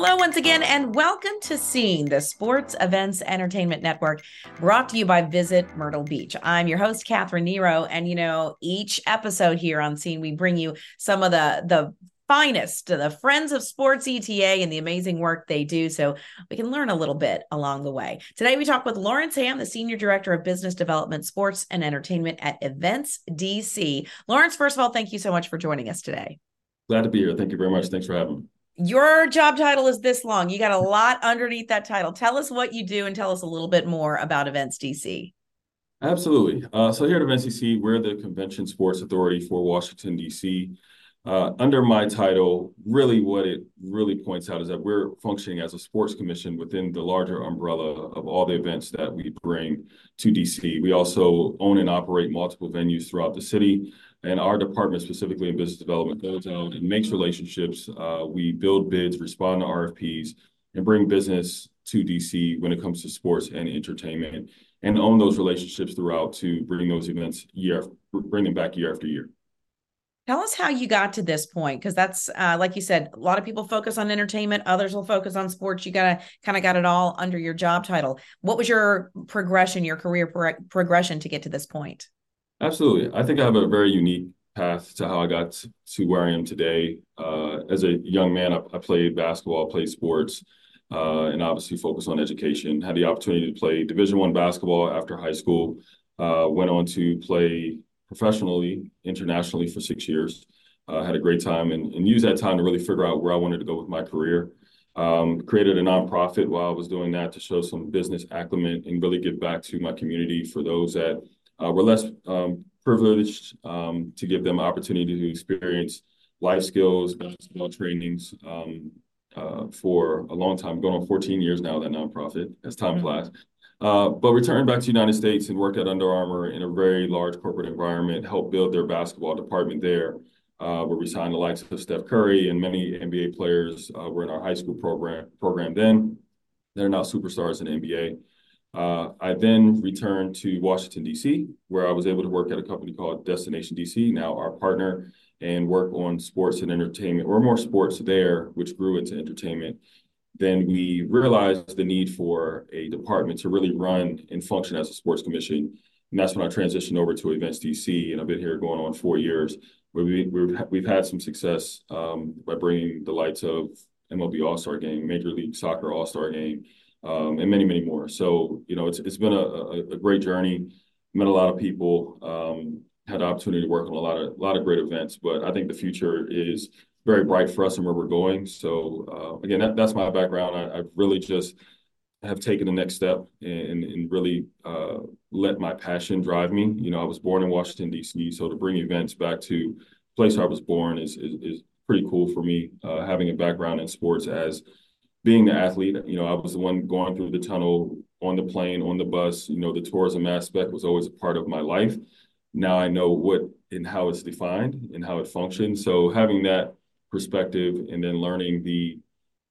Hello, once again, and welcome to Scene, the Sports Events Entertainment Network, brought to you by Visit Myrtle Beach. I'm your host, Kathrine Nero, and you know, each episode here on Scene, we bring you some of the the finest, the friends of sports ETA, and the amazing work they do, so we can learn a little bit along the way. Today, we talk with Lawrence Hamm, the Senior Director of Business Development, Sports, and Entertainment at Events DC. Lawrence, first of all, thank you so much for joining us today. Glad to be here. Thank you very much. Thanks for having me your job title is this long. You got a lot underneath that title. Tell us what you do and tell us a little bit more about Events DC. Absolutely. Uh, so here at Events DC, we're the Convention Sports Authority for Washington, D.C. Uh, under my title, really what it really points out is that we're functioning as a sports commission within the larger umbrella of all the events that we bring to DC. We also own and operate multiple venues throughout the city. And our department, specifically in business development, goes out and makes relationships. Uh, we build bids, respond to RFPs, and bring business to DC when it comes to sports and entertainment, and own those relationships throughout to bring those events year, bring them back year after year. Tell us how you got to this point, because that's uh, like you said, a lot of people focus on entertainment, others will focus on sports. You gotta kind of got it all under your job title. What was your progression, your career pro- progression to get to this point? Absolutely. I think I have a very unique path to how I got to where I am today. Uh, as a young man, I, I played basketball, played sports, uh, and obviously focused on education. Had the opportunity to play Division One basketball after high school. Uh, went on to play professionally, internationally for six years. Uh, had a great time and, and used that time to really figure out where I wanted to go with my career. Um, created a nonprofit while I was doing that to show some business acumen and really give back to my community for those that uh, we're less um, privileged um, to give them opportunity to experience life skills, basketball trainings um, uh, for a long time, going on 14 years now, that nonprofit, as time mm-hmm. flies. Uh, but returned back to the United States and worked at Under Armour in a very large corporate environment, helped build their basketball department there, uh, where we signed the likes of Steph Curry and many NBA players uh, were in our high school program program then. They're now superstars in the NBA. Uh, I then returned to Washington, D.C., where I was able to work at a company called Destination DC, now our partner, and work on sports and entertainment, or more sports there, which grew into entertainment. Then we realized the need for a department to really run and function as a sports commission. And that's when I transitioned over to Events DC, and I've been here going on four years, where we, we've, we've had some success um, by bringing the lights of MLB All Star Game, Major League Soccer All Star Game, um, and many, many more. So, you know, it's it's been a, a, a great journey. Met a lot of people. Um, had the opportunity to work on a lot of a lot of great events. But I think the future is very bright for us and where we're going. So uh, again, that, that's my background. I, I really just have taken the next step and, and really uh, let my passion drive me. You know, I was born in Washington D.C., so to bring events back to the place I was born is is, is pretty cool for me. Uh, having a background in sports as being the athlete, you know, I was the one going through the tunnel on the plane, on the bus. You know, the tourism aspect was always a part of my life. Now I know what and how it's defined and how it functions. So having that perspective and then learning the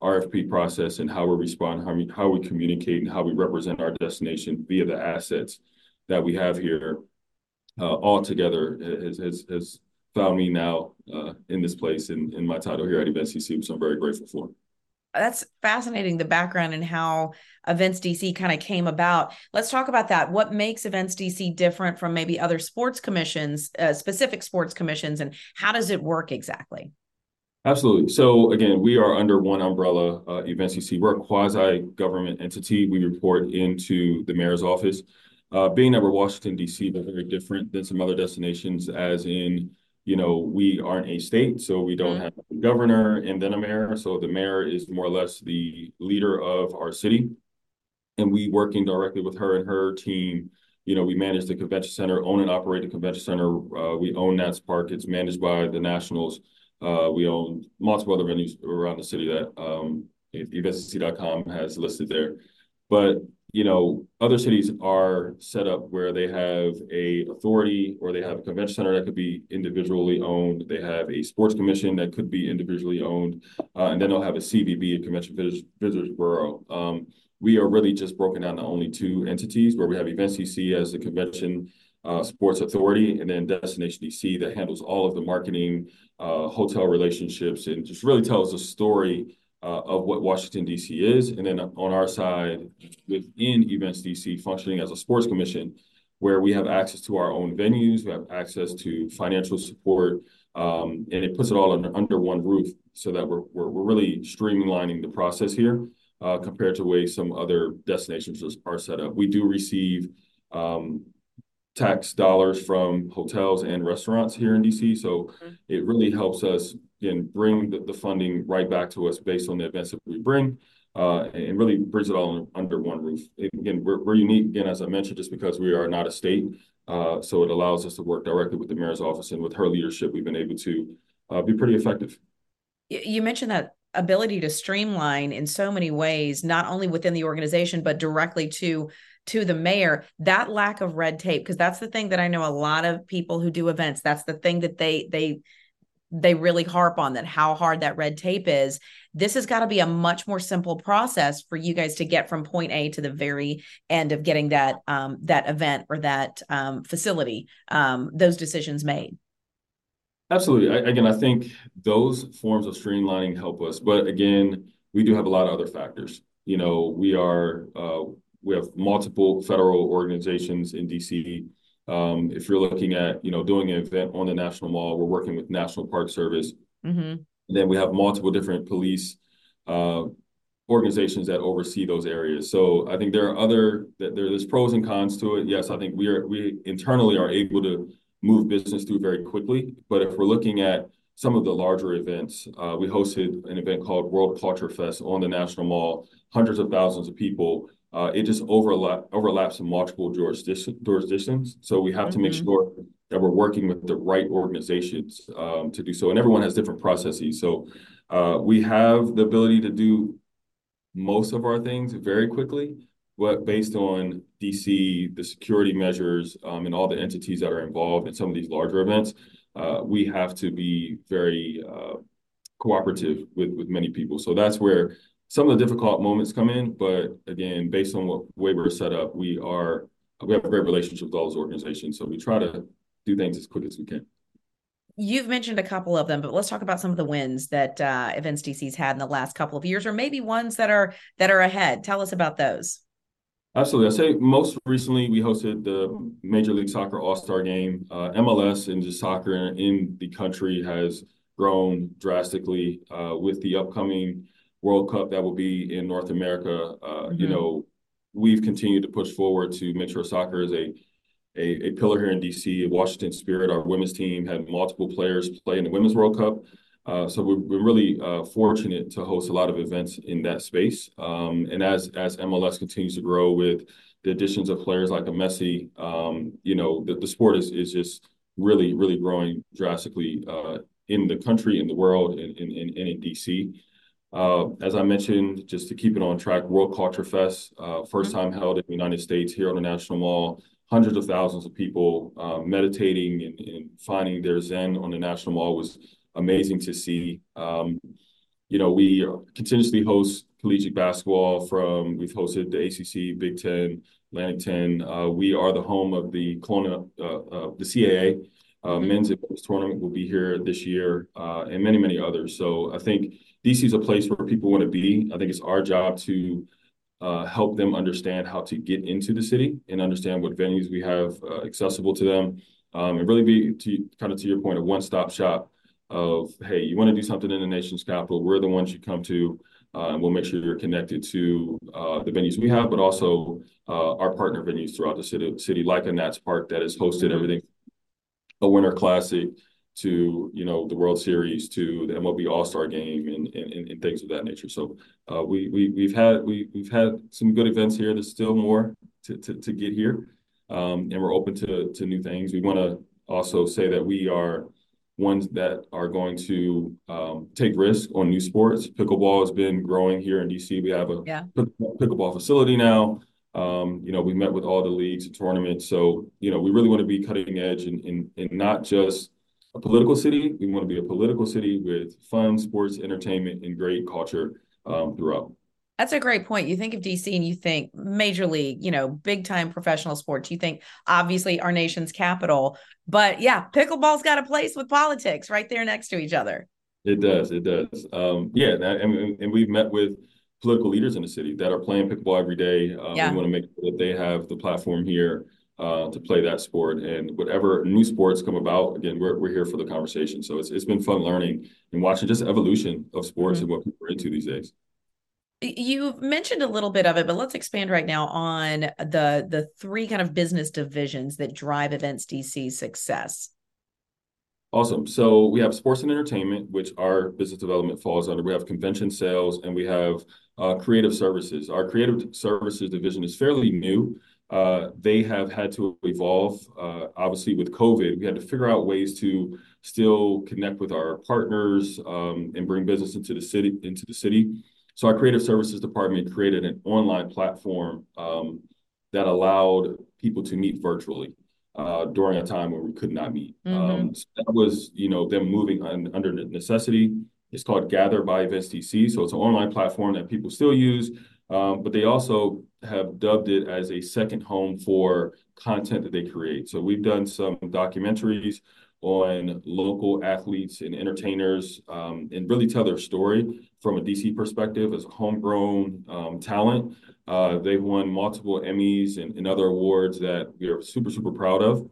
RFP process and how we respond, how we, how we communicate, and how we represent our destination via the assets that we have here, uh, all together has, has, has found me now uh, in this place in, in my title here at Events DC, which I'm very grateful for that's fascinating the background and how events dc kind of came about. Let's talk about that. What makes events dc different from maybe other sports commissions uh, specific sports commissions and how does it work exactly? Absolutely. So again we are under one umbrella uh, events dc we're a quasi government entity. We report into the mayor's office. Uh, being that we're washington dc but very different than some other destinations as in you know, we aren't a state, so we don't mm-hmm. have a governor and then a mayor. So the mayor is more or less the leader of our city. And we working directly with her and her team. You know, we manage the convention center, own and operate the convention center. Uh, we own Nats Park. It's managed by the Nationals. Uh, we own multiple other venues around the city that um, eventsdc.com has listed there. But you know, other cities are set up where they have a authority or they have a convention center that could be individually owned. They have a sports commission that could be individually owned, uh, and then they'll have a CVB, a Convention Visitors, Visitors Bureau. Um, we are really just broken down to only two entities where we have Events DC as the convention uh, sports authority, and then Destination DC that handles all of the marketing, uh, hotel relationships, and just really tells the story uh, of what Washington, D.C. is. And then on our side, within Events DC, functioning as a sports commission, where we have access to our own venues, we have access to financial support, um, and it puts it all under, under one roof so that we're, we're, we're really streamlining the process here uh, compared to the way some other destinations are set up. We do receive um, tax dollars from hotels and restaurants here in DC. So mm-hmm. it really helps us again bring the, the, funding right back to us based on the events that we bring. Uh, and really brings it all under one roof. Again, we're, we're unique, again, as I mentioned, just because we are not a state. Uh, so it allows us to work directly with the mayor's office and with her leadership, we've been able to uh, be pretty effective. You mentioned that ability to streamline in so many ways, not only within the organization, but directly to to the mayor that lack of red tape because that's the thing that i know a lot of people who do events that's the thing that they they they really harp on that how hard that red tape is this has got to be a much more simple process for you guys to get from point a to the very end of getting that um, that event or that um, facility um, those decisions made absolutely I, again i think those forms of streamlining help us but again we do have a lot of other factors you know we are uh, we have multiple federal organizations in DC. Um, if you're looking at, you know, doing an event on the National Mall, we're working with National Park Service. Mm-hmm. then we have multiple different police uh, organizations that oversee those areas. So I think there are other that there's pros and cons to it. Yes, I think we are we internally are able to move business through very quickly. But if we're looking at some of the larger events, uh, we hosted an event called World Culture Fest on the National Mall, hundreds of thousands of people uh, it just overlap overlaps in multiple jurisdictions. So we have mm-hmm. to make mm-hmm. sure that we're working with the right organizations um, to do so. And everyone has different processes. So uh, we have the ability to do most of our things very quickly, but based on DC, the security measures, um, and all the entities that are involved in some of these larger events, uh, we have to be very uh, cooperative with with many people. So that's where some of the difficult moments come in, but again, based on what way we're set up, we are we have a great relationship with all those organizations. So we try to do things as quick as we can. You've mentioned a couple of them, but let's talk about some of the wins that uh, Events DC's had in the last couple of years, or maybe ones that are that are ahead. Tell us about those. Absolutely. I say most recently we hosted the Major League Soccer All Star Game. Uh, MLS and just soccer in the country has grown drastically uh, with the upcoming World Cup that will be in North America. Uh, mm-hmm. You know, we've continued to push forward to make sure soccer is a a, a pillar here in DC. Washington Spirit, our women's team, had multiple players play in the Women's World Cup. Uh, so we're, we're really uh, fortunate to host a lot of events in that space. Um, and as as MLS continues to grow with the additions of players like a Messi, um, you know, the, the sport is is just really really growing drastically uh, in the country, in the world, and in, in, in, in DC. Uh, as I mentioned, just to keep it on track, World Culture Fest, uh, first time held in the United States here on the National Mall. Hundreds of thousands of people uh, meditating and, and, finding their zen on the National Mall was amazing to see. Um, you know, we continuously host collegiate basketball from, we've hosted the ACC, Big Ten, Atlantic 10. Uh, we are the home of the Colonial, uh, the CAA. Mm-hmm. Men's tournament will be here this year and many, many others. So I think DC is a place where people want to be. I think it's our job to uh, help them understand how to get into the city and understand what venues we have uh, accessible to them, um, and really be to kind of to your point, a one-stop shop of hey, you want to do something in the nation's capital, we're the ones you come to, uh, and we'll make sure you're connected to uh, the venues we have, but also uh, our partner venues throughout the city, city like a Nats Park that has hosted everything, a Winter Classic to you know the World Series to the MLB All Star Game and, and, and things of that nature. So uh, we we we've had we we've had some good events here. There's still more to to, to get here, um, and we're open to to new things. We want to also say that we are ones that are going to um, take risk on new sports. Pickleball has been growing here in DC. We have a yeah. pickleball facility now. Um, you know, we met with all the leagues and tournaments. So, you know, we really want to be cutting edge and, and, and not just a political city. We want to be a political city with fun, sports, entertainment, and great culture um, throughout. That's a great point. You think of DC and you think major league, you know, big time professional sports. You think obviously our nation's capital, but yeah, pickleball's got a place with politics right there next to each other. It does. It does. Um, yeah, and, and we've met with political leaders in the city that are playing pickleball every day. Uh, yeah. We want to make sure that they have the platform here uh, to play that sport. And whatever new sports come about, again, we're, we're here for the conversation. So it's, it's been fun learning and watching just evolution of sports mm-hmm. and what people are into these days. You've mentioned a little bit of it, but let's expand right now on the the three kind of business divisions that drive Events DC success. Awesome. So we have sports and entertainment, which our business development falls under. We have convention sales, and we have uh, creative services. Our creative services division is fairly new. Uh, they have had to evolve. Uh, obviously, with COVID, we had to figure out ways to still connect with our partners um, and bring business into the city. Into the city. So our creative services department created an online platform um, that allowed people to meet virtually uh, during a time where we could not meet. Mm-hmm. Um, so that was, you know, them moving on, under necessity. It's called Gather by Events DC. So it's an online platform that people still use, um, but they also have dubbed it as a second home for content that they create. So we've done some documentaries on local athletes and entertainers um, and really tell their story from a DC perspective as homegrown um, talent. Uh, they've won multiple Emmys and, and, other awards that we are super, super proud of.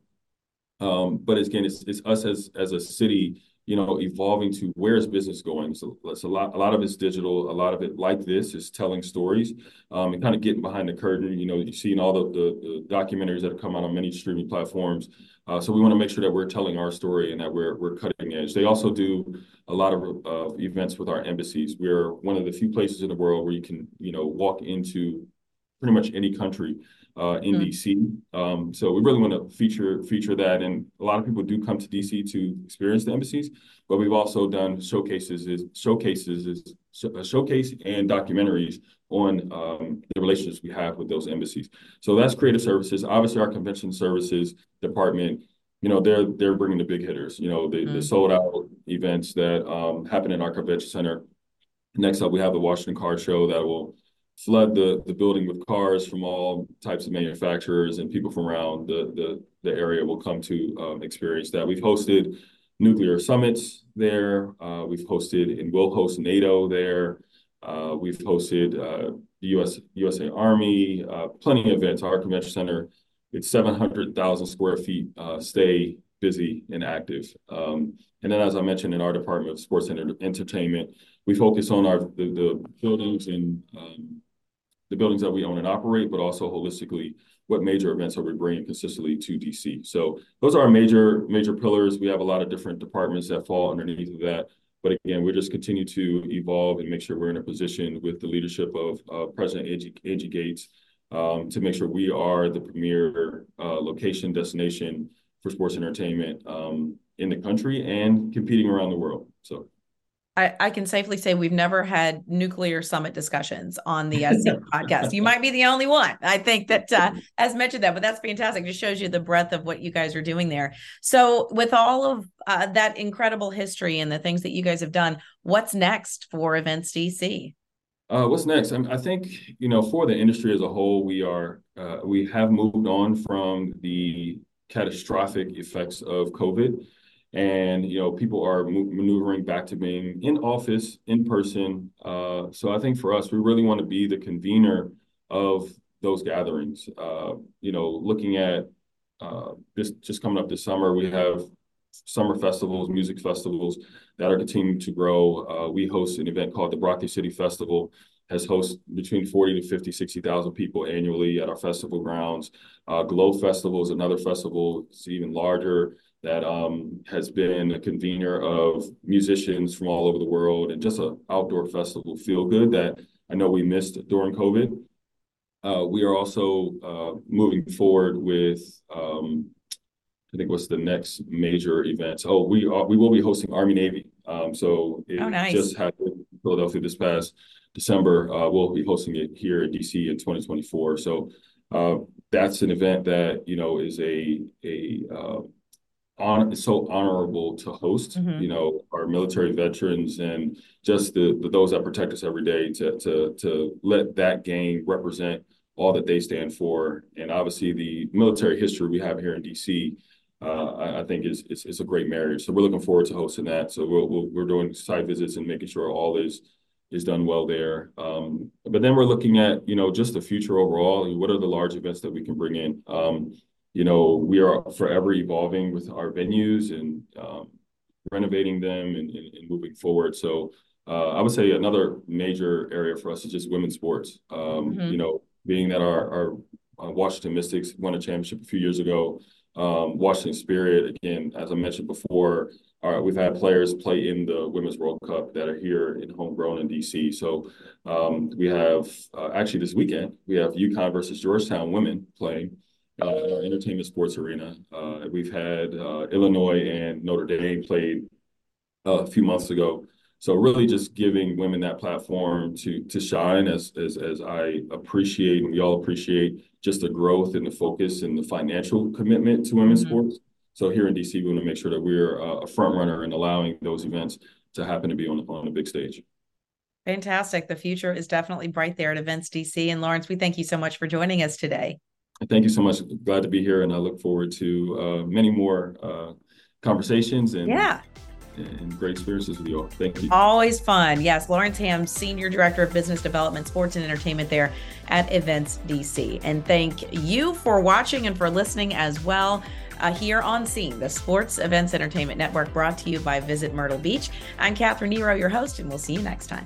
Um, but again, it's, it's us as, as a city you know, evolving to where is business going. So it's a lot, a lot of it's digital. A lot of it, like this, is telling stories um, and kind of getting behind the curtain. You know, you've seen all the, the, the documentaries that have come out on many streaming platforms. Uh, so we want to make sure that we're telling our story and that we're we're cutting edge. They also do a lot of uh, events with our embassies. We're one of the few places in the world where you can, you know, walk into pretty much any country uh, in mm-hmm. DC. Um, so we really want to feature feature that, and a lot of people do come to DC to experience the embassies. But we've also done showcases, is showcases, is a showcase and documentaries on um, the relationships we have with those embassies. So that's creative services. Obviously, our convention services department. You know, they're they're bringing the big hitters. You know, the, mm-hmm. the sold out events that um, happen in our convention center. Next up, we have the Washington Car Show that will flood the the building with cars from all types of manufacturers and people from around the the, the area will come to um, experience that. We've hosted nuclear summits there. Uh, we've hosted and will host NATO there. Uh, we've hosted uh, the US USA Army, uh, plenty of events. Our convention center, it's 700,000 square feet. Uh, stay busy and active. Um, and then, as I mentioned, in our Department of Sports and Entertainment, we focus on our the, the buildings and um, the buildings that we own and operate, but also holistically, what major events are we bringing consistently to DC? So those are our major major pillars. We have a lot of different departments that fall underneath of that. But again, we just continue to evolve and make sure we're in a position with the leadership of uh, President Angie, Gates um, to make sure we are the premier uh, location destination for sports entertainment um, in the country and competing around the world. So I, I, can safely say we've never had nuclear summit discussions on the SC podcast. You might be the only one. I think that uh, has mentioned that, but that's fantastic. Just shows you the breadth of what you guys are doing there. So, with all of uh, that incredible history and the things that you guys have done, what's next for Events DC? Uh, what's next? I, mean, I, think you know for the industry as a whole, we are uh, we have moved on from the catastrophic effects of COVID and you know people are maneuvering back to being in office in person. Uh, so i think for us we really want to be the convener of those gatherings. Uh, you know looking at uh, just coming up this summer we have summer festivals music festivals that are continuing to grow. Uh, we host an event called the broccoli city festival has hosted between 40 to 50 60,000 people annually at our festival grounds. Uh, glow festival is another festival. It's even larger that um, has been a convener of musicians from all over the world and just an outdoor festival feel good that I know we missed during COVID. Uh, we are also uh, moving forward with, um, I think what's the next major event? Oh, we are, we will be hosting Army Navy. Um, so it oh, nice. just happened in Philadelphia this past December. Uh, we'll be hosting it here in DC in 2024. So uh, that's an event that you know is a a uh, on it's so honorable to host mm-hmm. you know our military veterans and just the, the, those that protect us every day to to to let that game represent all that they stand for and obviously the military history we have here in DC uh, I, I, think is, is, is a great marriage. So we're looking forward to hosting that. So we'll, we we are doing site visits and making sure all is is done well there. Um, but then we're looking at you know just the future overall. What are the large events that we can bring in? Um, you know, we are forever evolving with our venues and um, renovating them and, and, and, moving forward. So uh, I would say another major area for us is just women's sports. Um, mm-hmm. You know, being that our, our Washington Mystics won a championship a few years ago. Um, Washington Spirit, again, as I mentioned before, uh, we've had players play in the Women's World Cup that are here in homegrown in DC. So um, we have uh, actually this weekend we have UConn versus Georgetown women playing uh, in our entertainment sports arena. Uh, we've had uh, Illinois and Notre Dame played uh, a few months ago. So really just giving women that platform to to shine as as as I appreciate and we all appreciate just the growth and the focus and the financial commitment to women's mm-hmm. sports. So here in DC, we want to make sure that we're a front runner in allowing those events to happen to be on on a big stage. Fantastic. The future is definitely bright there at Events DC. And Lawrence, we thank you so much for joining us today. Thank you so much. Glad to be here, and I look forward to uh, many more uh, conversations and yeah and great experiences with you all. Thank you. Always fun. Yes, Lawrence Hamm, Senior Director of Business Development, Sports and Entertainment there at Events DC. And thank you for watching and for listening as well. Uh, here on Scene, the Sports Events Entertainment Network, brought to you by Visit Myrtle Beach. I'm Kathrine Nero, your host, and we'll see you next time.